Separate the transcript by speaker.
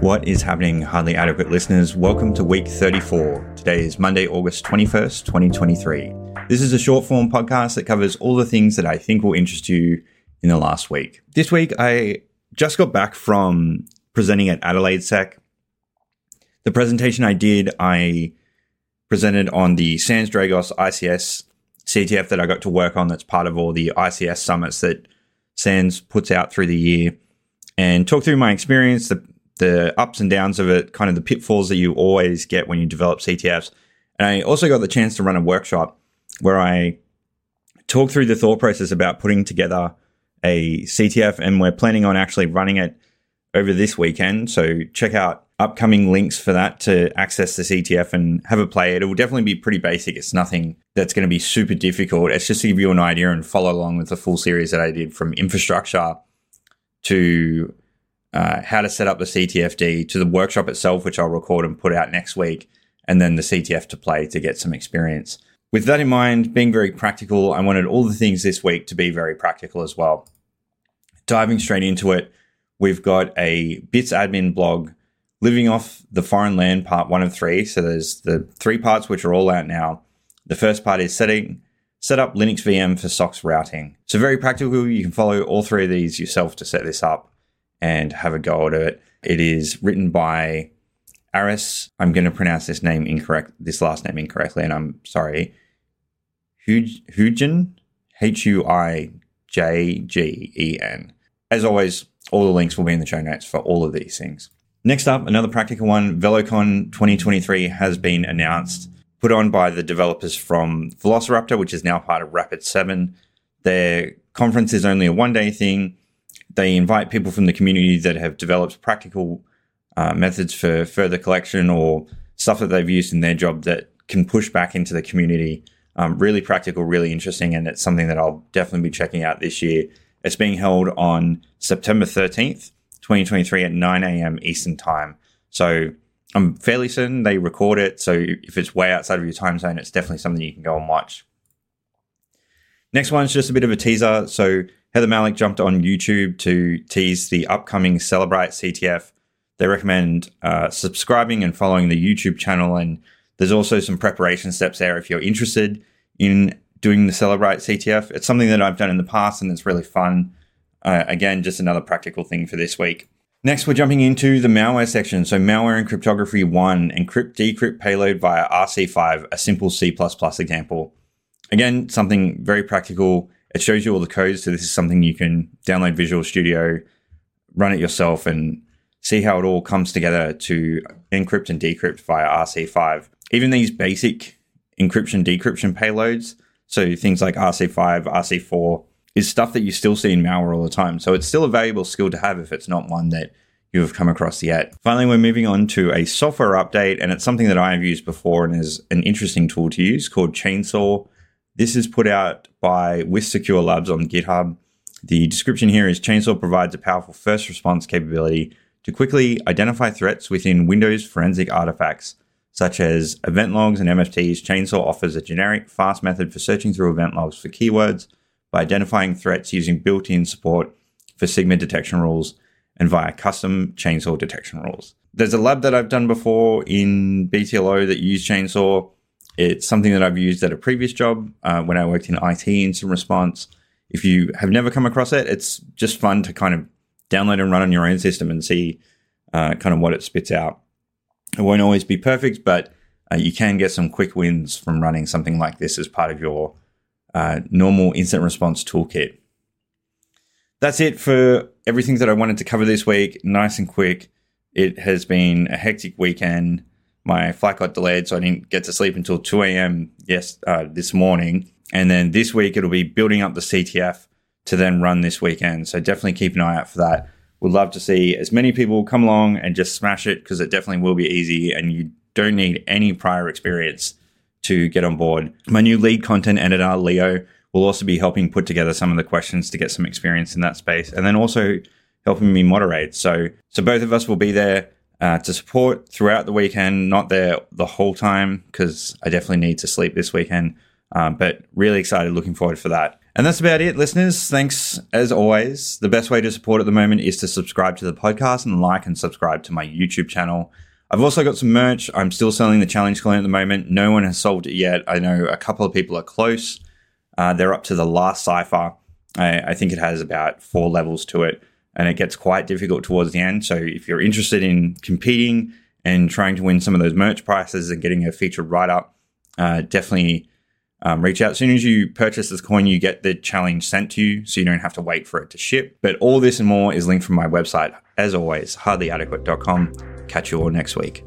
Speaker 1: What is happening, hardly adequate listeners? Welcome to week 34. Today is Monday, August 21st, 2023. This is a short form podcast that covers all the things that I think will interest you in the last week. This week, I just got back from presenting at Adelaide Sec. The presentation I did, I presented on the Sans Dragos ICS CTF that I got to work on that's part of all the ICS summits that Sans puts out through the year and talk through my experience, the the ups and downs of it, kind of the pitfalls that you always get when you develop CTFs. And I also got the chance to run a workshop where I talk through the thought process about putting together a CTF, and we're planning on actually running it over this weekend. So check out upcoming links for that to access the CTF and have a play. It will definitely be pretty basic. It's nothing that's going to be super difficult. It's just to give you an idea and follow along with the full series that I did from infrastructure to uh, how to set up the CTFD to the workshop itself, which I'll record and put out next week, and then the CTF to play to get some experience. With that in mind, being very practical, I wanted all the things this week to be very practical as well. Diving straight into it, we've got a BitsAdmin blog living off the foreign land part one of three. So there's the three parts which are all out now. The first part is setting set up Linux VM for SOCKS routing. So very practical. You can follow all three of these yourself to set this up and have a go at it. It is written by Arris. I'm going to pronounce this name incorrect, this last name incorrectly, and I'm sorry. Huijgen, H U I J G E N. As always, all the links will be in the show notes for all of these things. Next up, another practical one VeloCon 2023 has been announced, put on by the developers from Velociraptor, which is now part of Rapid 7. Their conference is only a one day thing they invite people from the community that have developed practical uh, methods for further collection or stuff that they've used in their job that can push back into the community. Um, really practical, really interesting, and it's something that I'll definitely be checking out this year. It's being held on September 13th, 2023 at 9 a.m. Eastern Time. So I'm fairly certain they record it. So if it's way outside of your time zone, it's definitely something you can go and watch. Next one's just a bit of a teaser. So Heather Mahalik jumped on YouTube to tease the upcoming Cellebrite CTF. They recommend uh, subscribing and following the YouTube channel, and there's also some preparation steps there if you're interested in doing the Cellebrite CTF. It's something that I've done in the past, and it's really fun. Uh, again, just another practical thing for this week. Next, we're jumping into the malware section. So, malware and cryptography one, encrypt decrypt payload via RC5, a simple C example. Again, something very practical it shows you all the codes. So this is something you can download Visual Studio, run it yourself, and see how it all comes together to encrypt and decrypt via RC5. Even these basic encryption decryption payloads, so things like RC5, RC4, is stuff that you still see in malware all the time. So it's still a valuable skill to have if it's not one that you have come across yet. Finally, we're moving on to a software update, and it's something that I have used before and is an interesting tool to use called Chainsaw. This is put out by WithSecure Labs on GitHub. The description here is Chainsaw provides a powerful first response capability to quickly identify threats within Windows forensic artifacts, such as event logs and MFTs. Chainsaw offers a generic, fast method for searching through event logs for keywords by identifying threats using built in support for Sigma detection rules and via custom chainsaw detection rules. There's a lab that I've done before in BTLO that use chainsaw. It's something that I've used at a previous job uh, when I worked in incident response. If you have never come across it, it's just fun to kind of download and run on your own system and see uh, kind of what it spits out. It won't always be perfect, but uh, you can get some quick wins from running something like this as part of your uh, normal incident response toolkit. That's it for everything that I wanted to cover this week. Nice and quick. It has been a hectic weekend my flight got delayed, so I didn't get to sleep until 2 a.m. yes uh, this morning. And then this week it'll be building up the CTF to then run this weekend. So definitely keep an eye out for that. Would love to see as many people come along and just smash it because it definitely will be easy and you don't need any prior experience to get on board. My new lead content editor, Leo, will also be helping put together some of the questions to get some experience in that space and then also helping me moderate. So so both of us will be there uh, to support throughout the weekend. Not there the whole time because I definitely need to sleep this weekend. Um, but really excited, looking forward for that. And that's about it, listeners. Thanks as always. The best way to support at the moment is to subscribe to the podcast and like and subscribe to my YouTube channel. I've also got some merch. I'm still selling the challenge coin at the moment. No one has solved it yet. I know a couple of people are close. Uh, they're up to the last cipher. I, I think it has about four levels to it, and it gets quite difficult towards the end. So if you're interested in competing and trying to win some of those merch prices and getting a featured write up, uh, definitely um, reach out. As soon as you purchase this coin, you get the challenge sent to you, so you don't have to wait for it to ship. But all this and more is linked from my website, as always, hardlyadequate.com. Catch you all next week.